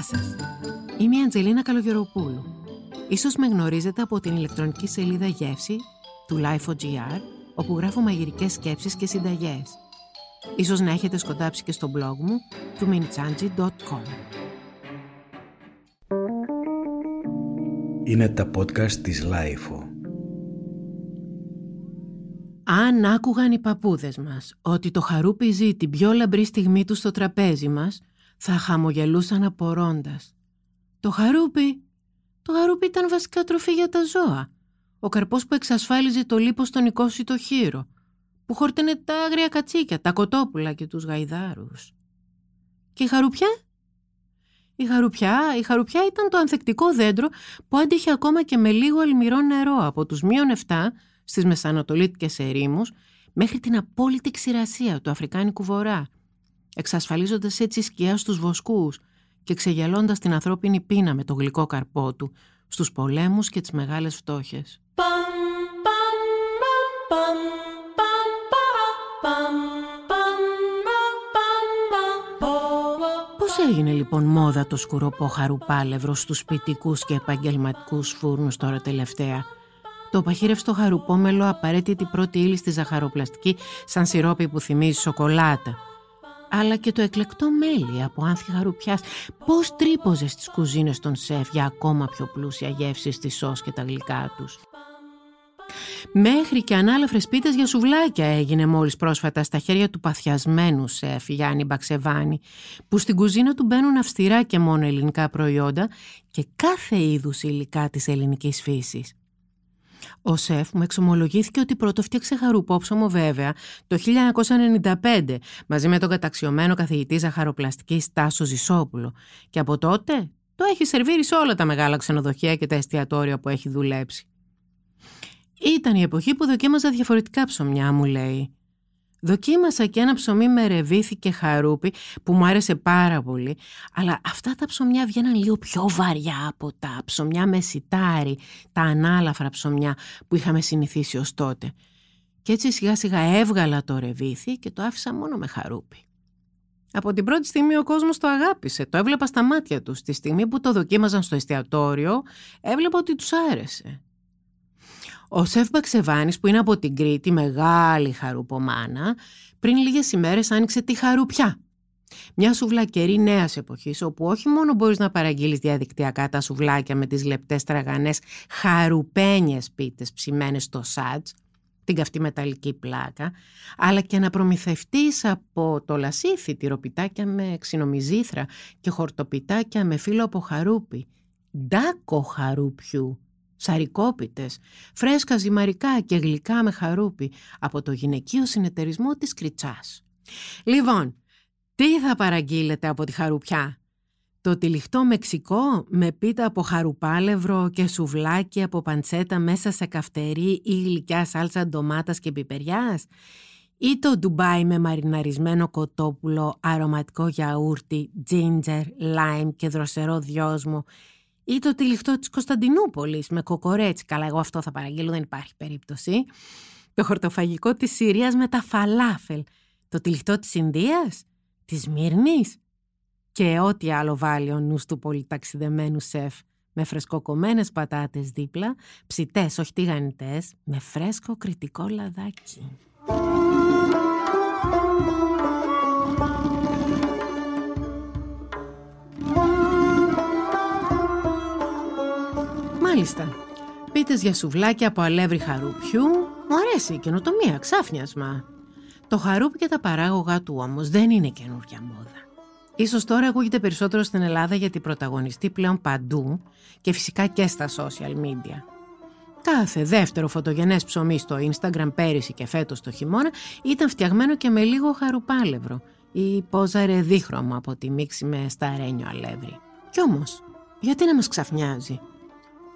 Γεια σας! Είμαι η Αντζελίνα Καλογεροπούλου. Ίσως με γνωρίζετε από την ηλεκτρονική σελίδα Γεύση του Life.gr, όπου γράφω μαγειρικές σκέψεις και συνταγές. Ίσως να έχετε σκοντάψει και στο blog μου του minichanji.com. Είναι τα podcast της Life. Αν άκουγαν οι παππούδες μας ότι το χαρούπι ζει την πιο λαμπρή στιγμή του στο τραπέζι μας, θα χαμογελούσαν απορώντας. Το χαρούπι, το χαρούπι ήταν βασικά τροφή για τα ζώα. Ο καρπός που εξασφάλιζε το λίπος στον το χείρο, που χόρτενε τα άγρια κατσίκια, τα κοτόπουλα και τους γαϊδάρους. Και η χαρουπιά; Η χαρουπιά, η χαρουπιά ήταν το ανθεκτικό δέντρο που άντυχε ακόμα και με λίγο αλμυρό νερό από τους μείον 7 στις μεσανατολίτικες ερήμους μέχρι την απόλυτη ξηρασία του Αφρικάνικου Βορρά, εξασφαλίζοντας έτσι σκιά στους βοσκούς και ξεγελώντας την ανθρώπινη πείνα με το γλυκό καρπό του στους πολέμους και τις μεγάλες φτώχες. Πώς έγινε λοιπόν μόδα το σκουροπό χαρουπάλευρο στους σπιτικούς και επαγγελματικούς φούρνους τώρα τελευταία; Το παχύρευστο χαρουπόμελο απαραίτητη πρώτη ύλη στη ζαχαροπλαστική σαν σιρόπι που θυμίζει σοκολάτα. Αλλά και το εκλεκτό μέλι από άνθη χαρουπιάς πώς τρύπωζε στις κουζίνες των σεφ για ακόμα πιο πλούσια γεύση στη σως και τα γλυκά τους; Μέχρι και ανάλαφρες πίτες για σουβλάκια έγινε μόλις πρόσφατα στα χέρια του παθιασμένου σεφ Γιάννη Μπαξεβάνη που στην κουζίνα του μπαίνουν αυστηρά και μόνο ελληνικά προϊόντα και κάθε είδους υλικά της ελληνικής φύσης. Ο Σεφ μου εξομολογήθηκε ότι πρώτο φτιάξε χαρουπόψωμο βέβαια το 1995 μαζί με τον καταξιωμένο καθηγητή ζαχαροπλαστική Τάσο Ζησόπουλο και από τότε το έχει σερβίρει σε όλα τα μεγάλα ξενοδοχεία και τα εστιατόρια που έχει δουλέψει. Ήταν η εποχή που δοκίμαζα διαφορετικά ψωμιά μου λέει Δοκίμασα και ένα ψωμί με ρεβίθι και χαρούπι που μου άρεσε πάρα πολύ, αλλά αυτά τα ψωμιά βγαίναν λίγο πιο βαριά από τα ψωμιά με σιτάρι, τα ανάλαφρα ψωμιά που είχαμε συνηθίσει ως τότε. Και έτσι σιγά σιγά έβγαλα το ρεβίθι και το άφησα μόνο με χαρούπι. Από την πρώτη στιγμή ο κόσμος το αγάπησε, το έβλεπα στα μάτια τους. Τη στιγμή που το δοκίμαζαν στο εστιατόριο, έβλεπα ότι τους άρεσε. Ο Σεφ Μπαξεβάνης που είναι από την Κρήτη, μεγάλη χαρουπομάνα, πριν λίγες ημέρες άνοιξε τη χαρουπιά. Μια σουβλακερή νέας εποχής, όπου όχι μόνο μπορείς να παραγγείλεις διαδικτυακά τα σουβλάκια με τις λεπτές τραγανές χαρουπένιες πίτες ψημένες στο σάτ, την καυτή μεταλλική πλάκα, αλλά και να προμηθευτείς από το λασίθι τυροπιτάκια με ξινομιζήθρα και χορτοπιτάκια με φύλλο από χαρούπι. Ντάκο χαρούπιου σαρικόπιτες, φρέσκα ζυμαρικά και γλυκά με χαρούπι από το γυναικείο συνεταιρισμό της Κριτσάς. Λοιπόν, τι θα παραγγείλετε από τη χαρουπιά; Το τυλιχτό Μεξικό με πίτα από χαρουπάλευρο και σουβλάκι από παντσέτα μέσα σε καυτερή ή γλυκιά σάλτσα ντομάτας και πιπεριάς; Ή το ντουμπάι με μαριναρισμένο κοτόπουλο, αρωματικό γιαούρτι, ginger, lime και δροσερό δυόσμο ή το τυλιχτό της Κωνσταντινούπολης με κοκορέτσι. Καλά, εγώ αυτό θα παραγγείλω, δεν υπάρχει περίπτωση. Το χορτοφαγικό της Συρίας με τα φαλάφελ. Το τυλιχτό της Ινδίας, της Μύρνης και ό,τι άλλο βάλει ο νους του πολυταξιδεμένου σεφ με φρεσκοκομμένες πατάτες δίπλα, ψητές όχι τηγανιτές, με φρέσκο κριτικό λαδάκι. Μάλιστα. Πίτες για σουβλάκια από αλεύρι χαρούπιου. Μου αρέσει η καινοτομία, ξάφνιασμα. Το χαρούπι και τα παράγωγά του όμως δεν είναι καινούργια μόδα. Ίσως τώρα ακούγεται περισσότερο στην Ελλάδα γιατί πρωταγωνιστεί πλέον παντού και φυσικά και στα social media. Κάθε δεύτερο φωτογενές ψωμί στο Instagram πέρυσι και φέτος το χειμώνα ήταν φτιαγμένο και με λίγο χαρουπάλευρο ή πόζαρε δίχρωμα από τη μίξη με σταρένιο αλεύρι. Κι όμως, γιατί να μας ξαφνιάζει;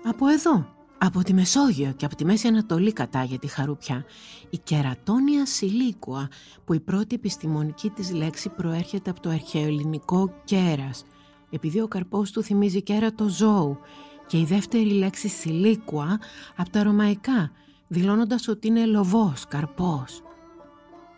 Από εδώ, από τη Μεσόγειο και από τη Μέση Ανατολή κατάγεται η χαρουπιά, η κερατόνια σιλίκουα, που η πρώτη επιστημονική της λέξη προέρχεται από το αρχαιοελληνικό κέρας, επειδή ο καρπός του θυμίζει κέρατο ζώου, και η δεύτερη λέξη σιλίκουα από τα ρωμαϊκά, δηλώνοντας ότι είναι λοβός, καρπός.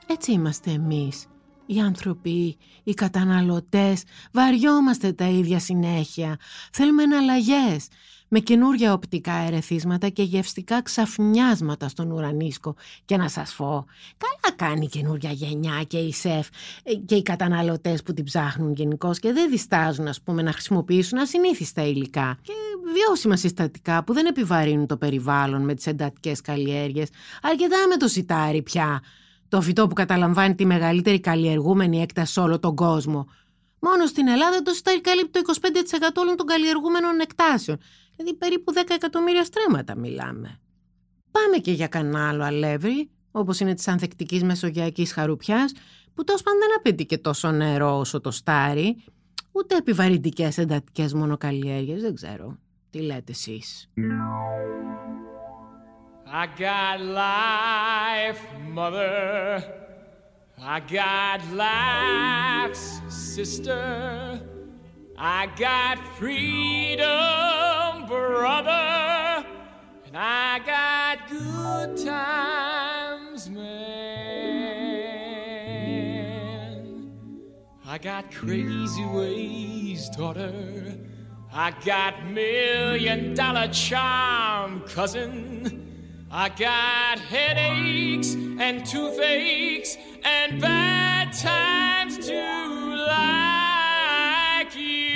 Έτσι είμαστε εμείς, Οι άνθρωποι, οι καταναλωτές, βαριόμαστε τα ίδια συνέχεια. Θέλουμε εναλλαγές με καινούργια οπτικά ερεθίσματα και γευστικά ξαφνιάσματα στον ουρανίσκο. Και να σας πω, καλά κάνει η καινούργια γενιά και οι σεφ ε, και οι καταναλωτές που την ψάχνουν γενικώς και δεν διστάζουν ας πούμε, να χρησιμοποιήσουν ασυνήθιστα υλικά και βιώσιμα συστατικά που δεν επιβαρύνουν το περιβάλλον με τις εντατικές καλλιέργειες. Αρκετά με το σιτάρι πια. Το φυτό που καταλαμβάνει τη μεγαλύτερη καλλιεργούμενη έκταση σε όλο τον κόσμο. Μόνο στην Ελλάδα το σιτάρι καλύπτει το 25% όλων των καλλιεργούμενων εκτάσεων. Δηλαδή περίπου 10 εκατομμύρια στρέμματα μιλάμε. Πάμε και για κανένα άλλο αλεύρι, όπως είναι της ανθεκτικής μεσογειακής χαρουπιάς, που τόσο πάντων δεν απαιτεί και τόσο νερό όσο το στάρι, ούτε επιβαρυντικές εντατικές μονοκαλλιέργειες, δεν ξέρω. Τι λέτε εσείς; I got life, mother. I got life's sister. I got freedom, brother. And I got good times, man. I got crazy ways, daughter. I got million dollar charm, cousin. I got headaches and toothaches and bad times too like you.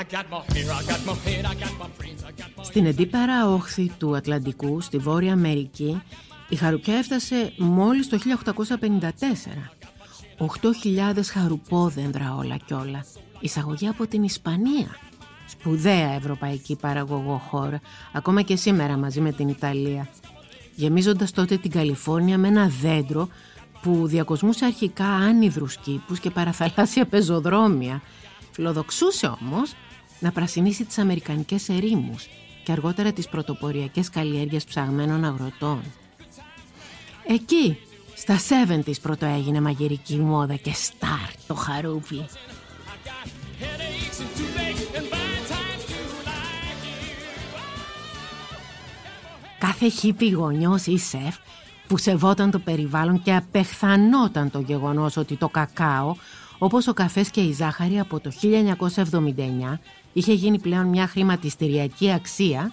I got my hair, I got my head, I got my brains, I got my... Στην εντύπερα όχθη του Ατλαντικού, στη Βόρεια Αμερική, η χαρουπιά έφτασε μόλις το 1854. 8.000 χαρουπόδεντρα όλα κι όλα. Εισαγωγή από την Ισπανία σπουδαία ευρωπαϊκή παραγωγό χώρα, ακόμα και σήμερα μαζί με την Ιταλία, γεμίζοντας τότε την Καλιφόρνια με ένα δέντρο που διακοσμούσε αρχικά άνυδρους κήπους και παραθαλάσσια πεζοδρόμια. Φιλοδοξούσε όμως να πρασινίσει τις Αμερικανικές ερήμους και αργότερα τις πρωτοποριακές καλλιέργειες ψαγμένων αγροτών. Εκεί, στα 70's πρώτο έγινε μαγειρική μόδα και στάρ το χαρούπι. Κάθε χίπη γονιός ή σεφ που σεβόταν το περιβάλλον και απεχθανόταν το γεγονός ότι το κακάο, όπως ο καφές και η ζάχαρη από το 1979, είχε γίνει πλέον μια χρηματιστηριακή αξία,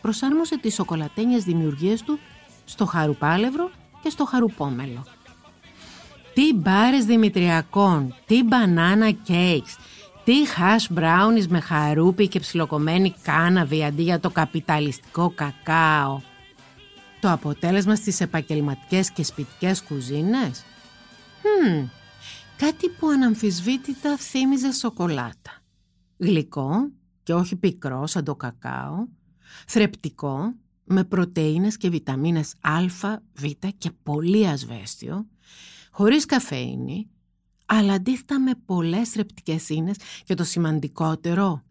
προσάρμοσε τις σοκολατένιες δημιουργίες του στο χαρουπάλευρο και στο χαρουπόμελο. Τι μπάρες δημητριακών, τι μπανάνα κέικς, τι hash brownies με χαρούπι και ψιλοκομμένη κάναβη αντί για το καπιταλιστικό κακάο. Το αποτέλεσμα στις επαγγελματικές και σπιτικές κουζίνες; Hm, κάτι που αναμφισβήτητα θύμιζε σοκολάτα. Γλυκό και όχι πικρό σαν το κακάο. Θρεπτικό με πρωτεΐνες και βιταμίνες α, β και πολύ ασβέστιο. Χωρίς καφέινη αλλά αντίθετα με πολλές ρεπτικές ίνες και το σημαντικότερο,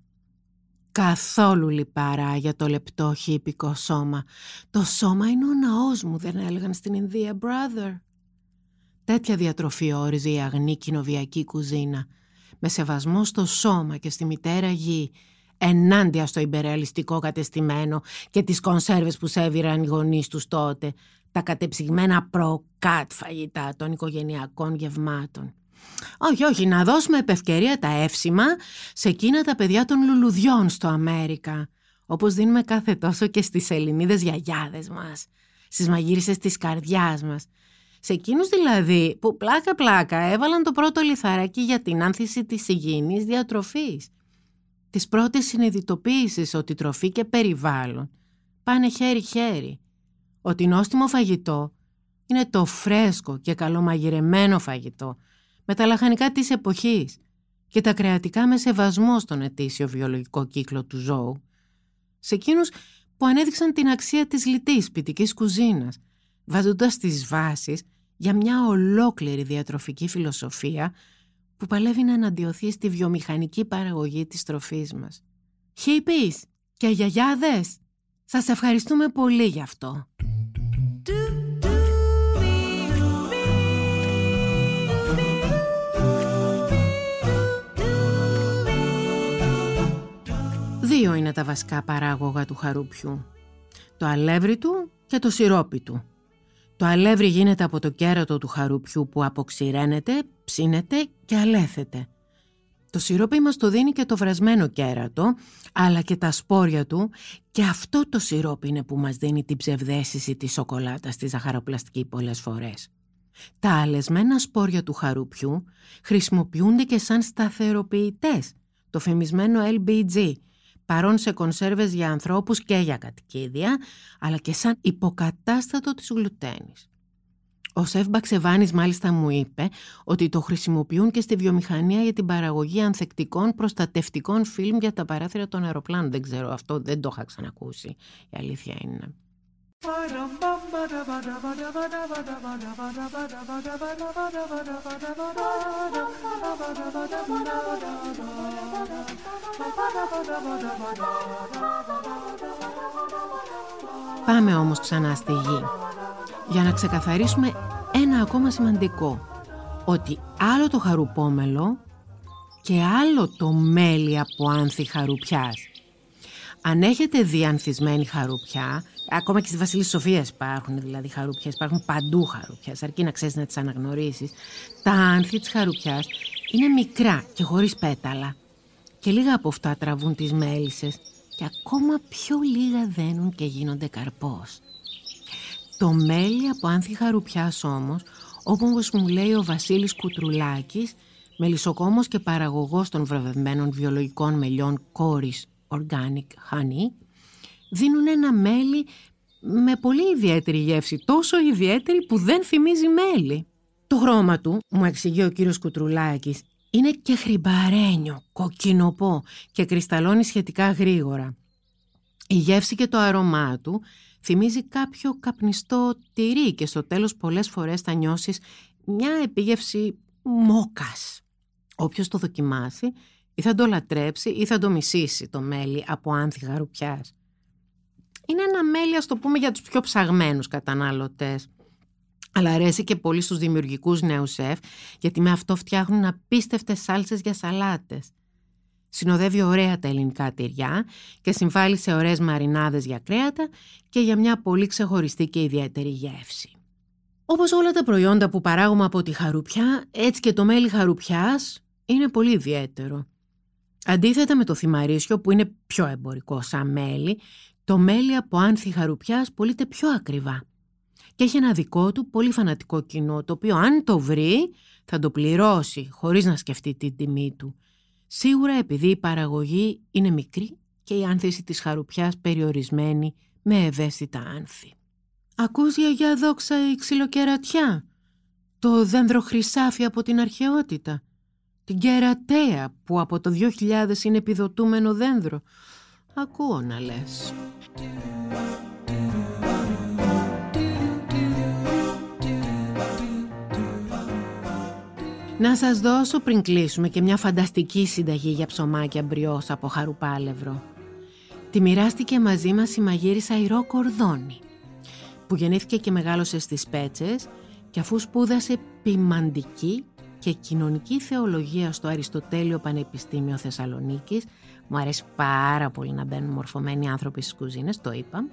καθόλου λιπαρά για το λεπτό χύπικο σώμα. Το σώμα είναι ο ναός μου, δεν έλεγαν στην Ινδία, brother. Τέτοια διατροφή όριζε η αγνή κοινοβιακή κουζίνα, με σεβασμό στο σώμα και στη μητέρα γη, ενάντια στο υπερεαλιστικό κατεστημένο και τις κονσέρβες που σέβηραν οι γονείς τους τότε, τα κατεψυγμένα προκάτ φαγητά των οικογενειακών γευμάτων. Όχι, όχι, να δώσουμε επευκαιρία τα εύσημα σε εκείνα τα παιδιά των λουλουδιών στο Αμέρικα. Όπως δίνουμε κάθε τόσο και στις Ελληνίδες γιαγιάδες μας. Στις μαγείρισες της καρδιάς μας. Σε εκείνους δηλαδή που πλάκα πλάκα έβαλαν το πρώτο λιθαράκι για την άνθηση της υγιεινής διατροφής. Τις πρώτες συνειδητοποίησεις ότι τροφή και περιβάλλον πάνε χέρι-χέρι. Ότι νόστιμο φαγητό είναι το φρέσκο και καλομαγειρεμένο φαγητό με τα λαχανικά της εποχής και τα κρεατικά με σεβασμό στον ετήσιο βιολογικό κύκλο του ζώου, σε εκείνους που ανέδειξαν την αξία της λιτής σπιτικής κουζίνας, βάζοντας τις βάσεις για μια ολόκληρη διατροφική φιλοσοφία που παλεύει να αναντιωθεί στη βιομηχανική παραγωγή της τροφής μας. Χίπης και γιαγιάδες, σας ευχαριστούμε πολύ γι' αυτό. Δύο είναι τα βασικά παράγωγα του χαρούπιου. Το αλεύρι του και το σιρόπι του. Το αλεύρι γίνεται από το κέρατο του χαρουπιού που αποξηραίνεται, ψήνεται και αλέθεται. Το σιρόπι μας το δίνει και το βρασμένο κέρατο, αλλά και τα σπόρια του και αυτό το σιρόπι είναι που μας δίνει την ψευδέστηση της σοκολάτας στη ζαχαροπλαστική πολλές φορές. Τα αλεσμένα σπόρια του χαρουπιού χρησιμοποιούνται και σαν σταθεροποιητές, το φημισμένο LBG, παρόν σε κονσέρβες για ανθρώπους και για κατοικίδια, αλλά και σαν υποκατάστατο της γλουτένης. Ο Σεφ Μπαξεβάνης μάλιστα μου είπε ότι το χρησιμοποιούν και στη βιομηχανία για την παραγωγή ανθεκτικών προστατευτικών φιλμ για τα παράθυρα των αεροπλάνων. Δεν ξέρω αυτό, δεν το είχα ξανακούσει. Η αλήθεια είναι. Πάμε όμως ξανά στη γη για να ξεκαθαρίσουμε ένα ακόμα σημαντικό ότι άλλο το χαρουπόμελο και άλλο το μέλι από άνθη χαρουπιάς. Αν έχετε δει ανθισμένη χαρουπιά, ακόμα και στη Βασιλή Σοφίας υπάρχουν δηλαδή χαρουπιές, υπάρχουν παντού χαρουπιές, αρκεί να ξέρεις να τις αναγνωρίσεις. Τα άνθη της χαρουπιάς είναι μικρά και χωρίς πέταλα και λίγα από αυτά τραβούν τις μέλισσες και ακόμα πιο λίγα δένουν και γίνονται καρπός. Το μέλι από άνθη χαρουπιάς όμως, όπως μου λέει ο Βασίλης Κουτρουλάκης, μελισσοκόμος και παραγωγός των βραβευμένων βιολογικών μελιών κόρης Organic Honey, δίνουν ένα μέλι με πολύ ιδιαίτερη γεύση, τόσο ιδιαίτερη που δεν θυμίζει μέλι. Το χρώμα του, μου εξηγεί ο κύριος Κουτρουλάκης, είναι και χρυμπαρένιο, κοκκινοπό και κρυσταλλώνει σχετικά γρήγορα. Η γεύση και το αρώμά του θυμίζει κάποιο καπνιστό τυρί και στο τέλος πολλές φορές θα νιώσεις μια επίγευση μόκας. Όποιος το δοκιμάσει ή θα το λατρέψει ή θα το μισήσει το μέλι από άνθη γαρουπιάς. Είναι ένα μέλι ας το πούμε για τους πιο ψαγμένους καταναλωτές. Αλλά αρέσει και πολύ στους δημιουργικούς νέους σεφ γιατί με αυτό φτιάχνουν απίστευτες σάλτσες για σαλάτες. Συνοδεύει ωραία τα ελληνικά τυριά και συμβάλλει σε ωραίες μαρινάδες για κρέατα και για μια πολύ ξεχωριστή και ιδιαίτερη γεύση. Όπως όλα τα προϊόντα που παράγουμε από τη χαρουπιά, έτσι και το μέλι χαρουπιάς είναι πολύ ιδιαίτερο. Αντίθετα με το θυμαρίσιο που είναι πιο εμπορικό σαν μέλι, το μέλι από άνθη χαρουπιάς πωλείται πιο ακριβά. Και έχει ένα δικό του πολύ φανατικό κοινό, το οποίο αν το βρει θα το πληρώσει χωρίς να σκεφτεί την τιμή του Σίγουρα επειδή η παραγωγή είναι μικρή και η άνθηση της χαρουπιάς περιορισμένη με ευαίσθητα άνθη. Ακούς γιαγιά δόξα η ξυλοκερατιά, το δένδρο χρυσάφι από την αρχαιότητα, την κερατέα που από το 2000 είναι επιδοτούμενο δένδρο. Ακούω να λες. Να σας δώσω πριν κλείσουμε και μια φανταστική συνταγή για ψωμάκια μπριός από χαρουπάλευρο. Τη μοιράστηκε μαζί μας η μαγείρισα Ηρώ Κορδόνη, που γεννήθηκε και μεγάλωσε στις Πέτσες και αφού σπούδασε ποιμαντική και κοινωνική θεολογία στο Αριστοτέλειο Πανεπιστήμιο Θεσσαλονίκης, μου αρέσει πάρα πολύ να μπαίνουν μορφωμένοι άνθρωποι στις κουζίνες, το είπα,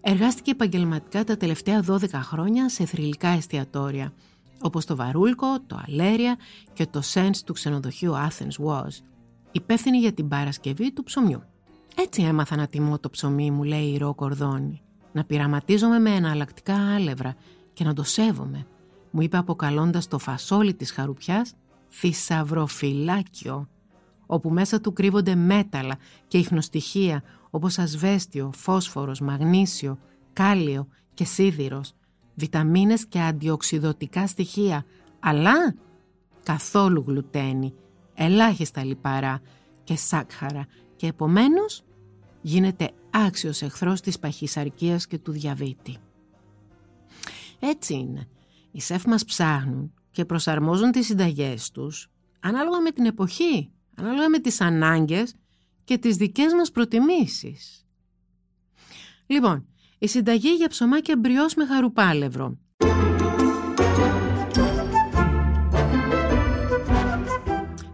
εργάστηκε επαγγελματικά τα τελευταία 12 χρόνια σε θρηλυκά εστιατόρια, όπως το Βαρούλκο, το Αλέρια και το Σέντς του ξενοδοχείου Athens Was, υπεύθυνη για την παρασκευή του ψωμιού. Έτσι έμαθα να τιμώ το ψωμί μου, λέει η Ρο Κορδόνη, να πειραματίζομαι με εναλλακτικά άλευρα και να το σέβομαι, μου είπε αποκαλώντας το φασόλι της χαρουπιάς θησαυροφυλάκιο, όπου μέσα του κρύβονται μέταλλα και ίχνοστοιχεία όπως ασβέστιο, φόσφορος, μαγνήσιο, κάλιο και σίδηρος, βιταμίνες και αντιοξυδοτικά στοιχεία, αλλά καθόλου γλουτένι, ελάχιστα λιπαρά και σάκχαρα και επομένως γίνεται άξιος εχθρός της παχυσαρκίας και του διαβήτη. Έτσι είναι. Οι σεφ μας ψάχνουν και προσαρμόζουν τις συνταγές τους ανάλογα με την εποχή, ανάλογα με τις ανάγκες και τις δικές μας προτιμήσεις. Λοιπόν, η συνταγή για ψωμάκια μπριός με χαρουπάλευρο.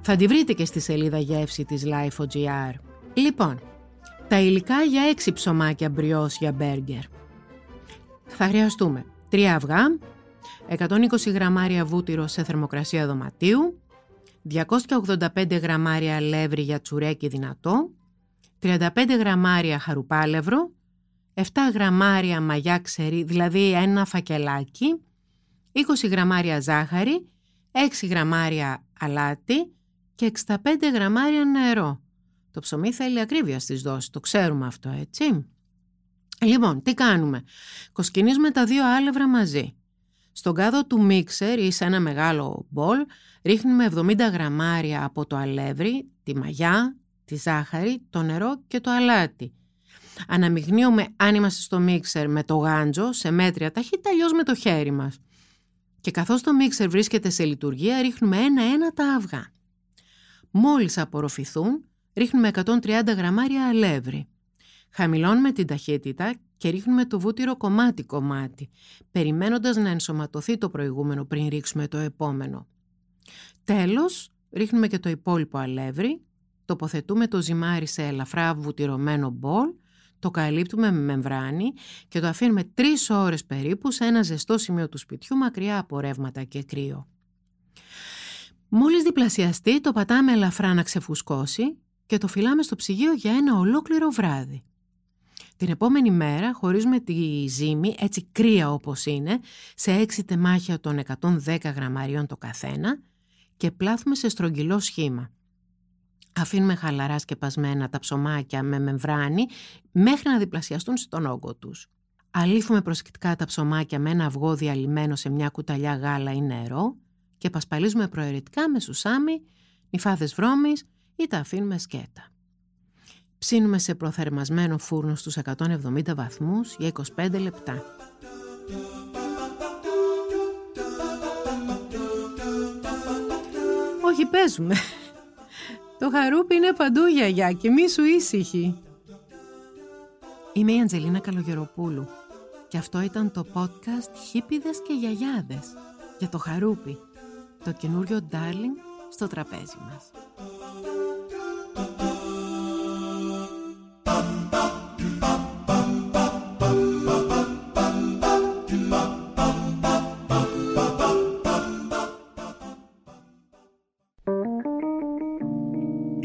Θα τη βρείτε και στη σελίδα γεύση της Life.gr. Λοιπόν, τα υλικά για έξι ψωμάκια μπριός για μπέργκερ. Θα χρειαστούμε 3 αυγά, 120 γραμμάρια βούτυρο σε θερμοκρασία δωματίου, 285 γραμμάρια λεύρη για τσουρέκι δυνατό, 35 γραμμάρια χαρουπάλευρο, 7 γραμμάρια μαγιά ξερή, δηλαδή ένα φακελάκι, 20 γραμμάρια ζάχαρη, 6 γραμμάρια αλάτι και 65 γραμμάρια νερό. Το ψωμί θέλει ακρίβεια στις δόσεις, το ξέρουμε αυτό έτσι. Λοιπόν, τι κάνουμε; Κοσκινίζουμε τα δύο άλευρα μαζί. Στον κάδο του μίξερ ή σε ένα μεγάλο μπολ ρίχνουμε 70 γραμμάρια από το αλεύρι, τη μαγιά, τη ζάχαρη, το νερό και το αλάτι. Αναμειγνύουμε αν είμαστε στο μίξερ με το γάντζο σε μέτρια ταχύτητα, αλλιώς με το χέρι μας. Και καθώς το μίξερ βρίσκεται σε λειτουργία ρίχνουμε ένα-ένα τα αυγά. Μόλις απορροφηθούν ρίχνουμε 130 γραμμάρια αλεύρι. Χαμηλώνουμε την ταχύτητα και ρίχνουμε το βούτυρο κομμάτι-κομμάτι, περιμένοντας να ενσωματωθεί το προηγούμενο πριν ρίξουμε το επόμενο. Τέλος, ρίχνουμε και το υπόλοιπο αλεύρι, τοποθετούμε το ζυμάρι σε ελαφρά βουτυρωμένο μπολ, το καλύπτουμε με μεμβράνη και το αφήνουμε τρεις ώρες περίπου σε ένα ζεστό σημείο του σπιτιού μακριά από ρεύματα και κρύο. Μόλις διπλασιαστεί το πατάμε ελαφρά να ξεφουσκώσει και το φυλάμε στο ψυγείο για ένα ολόκληρο βράδυ. Την επόμενη μέρα χωρίζουμε τη ζύμη, έτσι κρύα όπως είναι, σε έξι τεμάχια των 110 γραμμαρίων το καθένα και πλάθουμε σε στρογγυλό σχήμα. Αφήνουμε χαλαράς σκεπασμένα τα ψωμάκια με μεμβράνη μέχρι να διπλασιαστούν στον όγκο τους. Αλήφουμε προσεκτικά τα ψωμάκια με ένα αυγό διαλυμένο σε μια κουταλιά γάλα ή νερό και πασπαλίζουμε προαιρετικά με σουσάμι, νυφάδες βρώμης ή τα αφήνουμε σκέτα. Ψήνουμε σε προθερμασμένο φούρνο στους 170 βαθμούς για 25 λεπτά. Όχι παίζουμε. Το χαρούπι είναι παντού γιαγιά και μη σου ήσυχη. Είμαι η Αντζελίνα Καλογεροπούλου και αυτό ήταν το podcast «Χίπιδες και γιαγιάδες» για το χαρούπι, το καινούριο darling στο τραπέζι μας.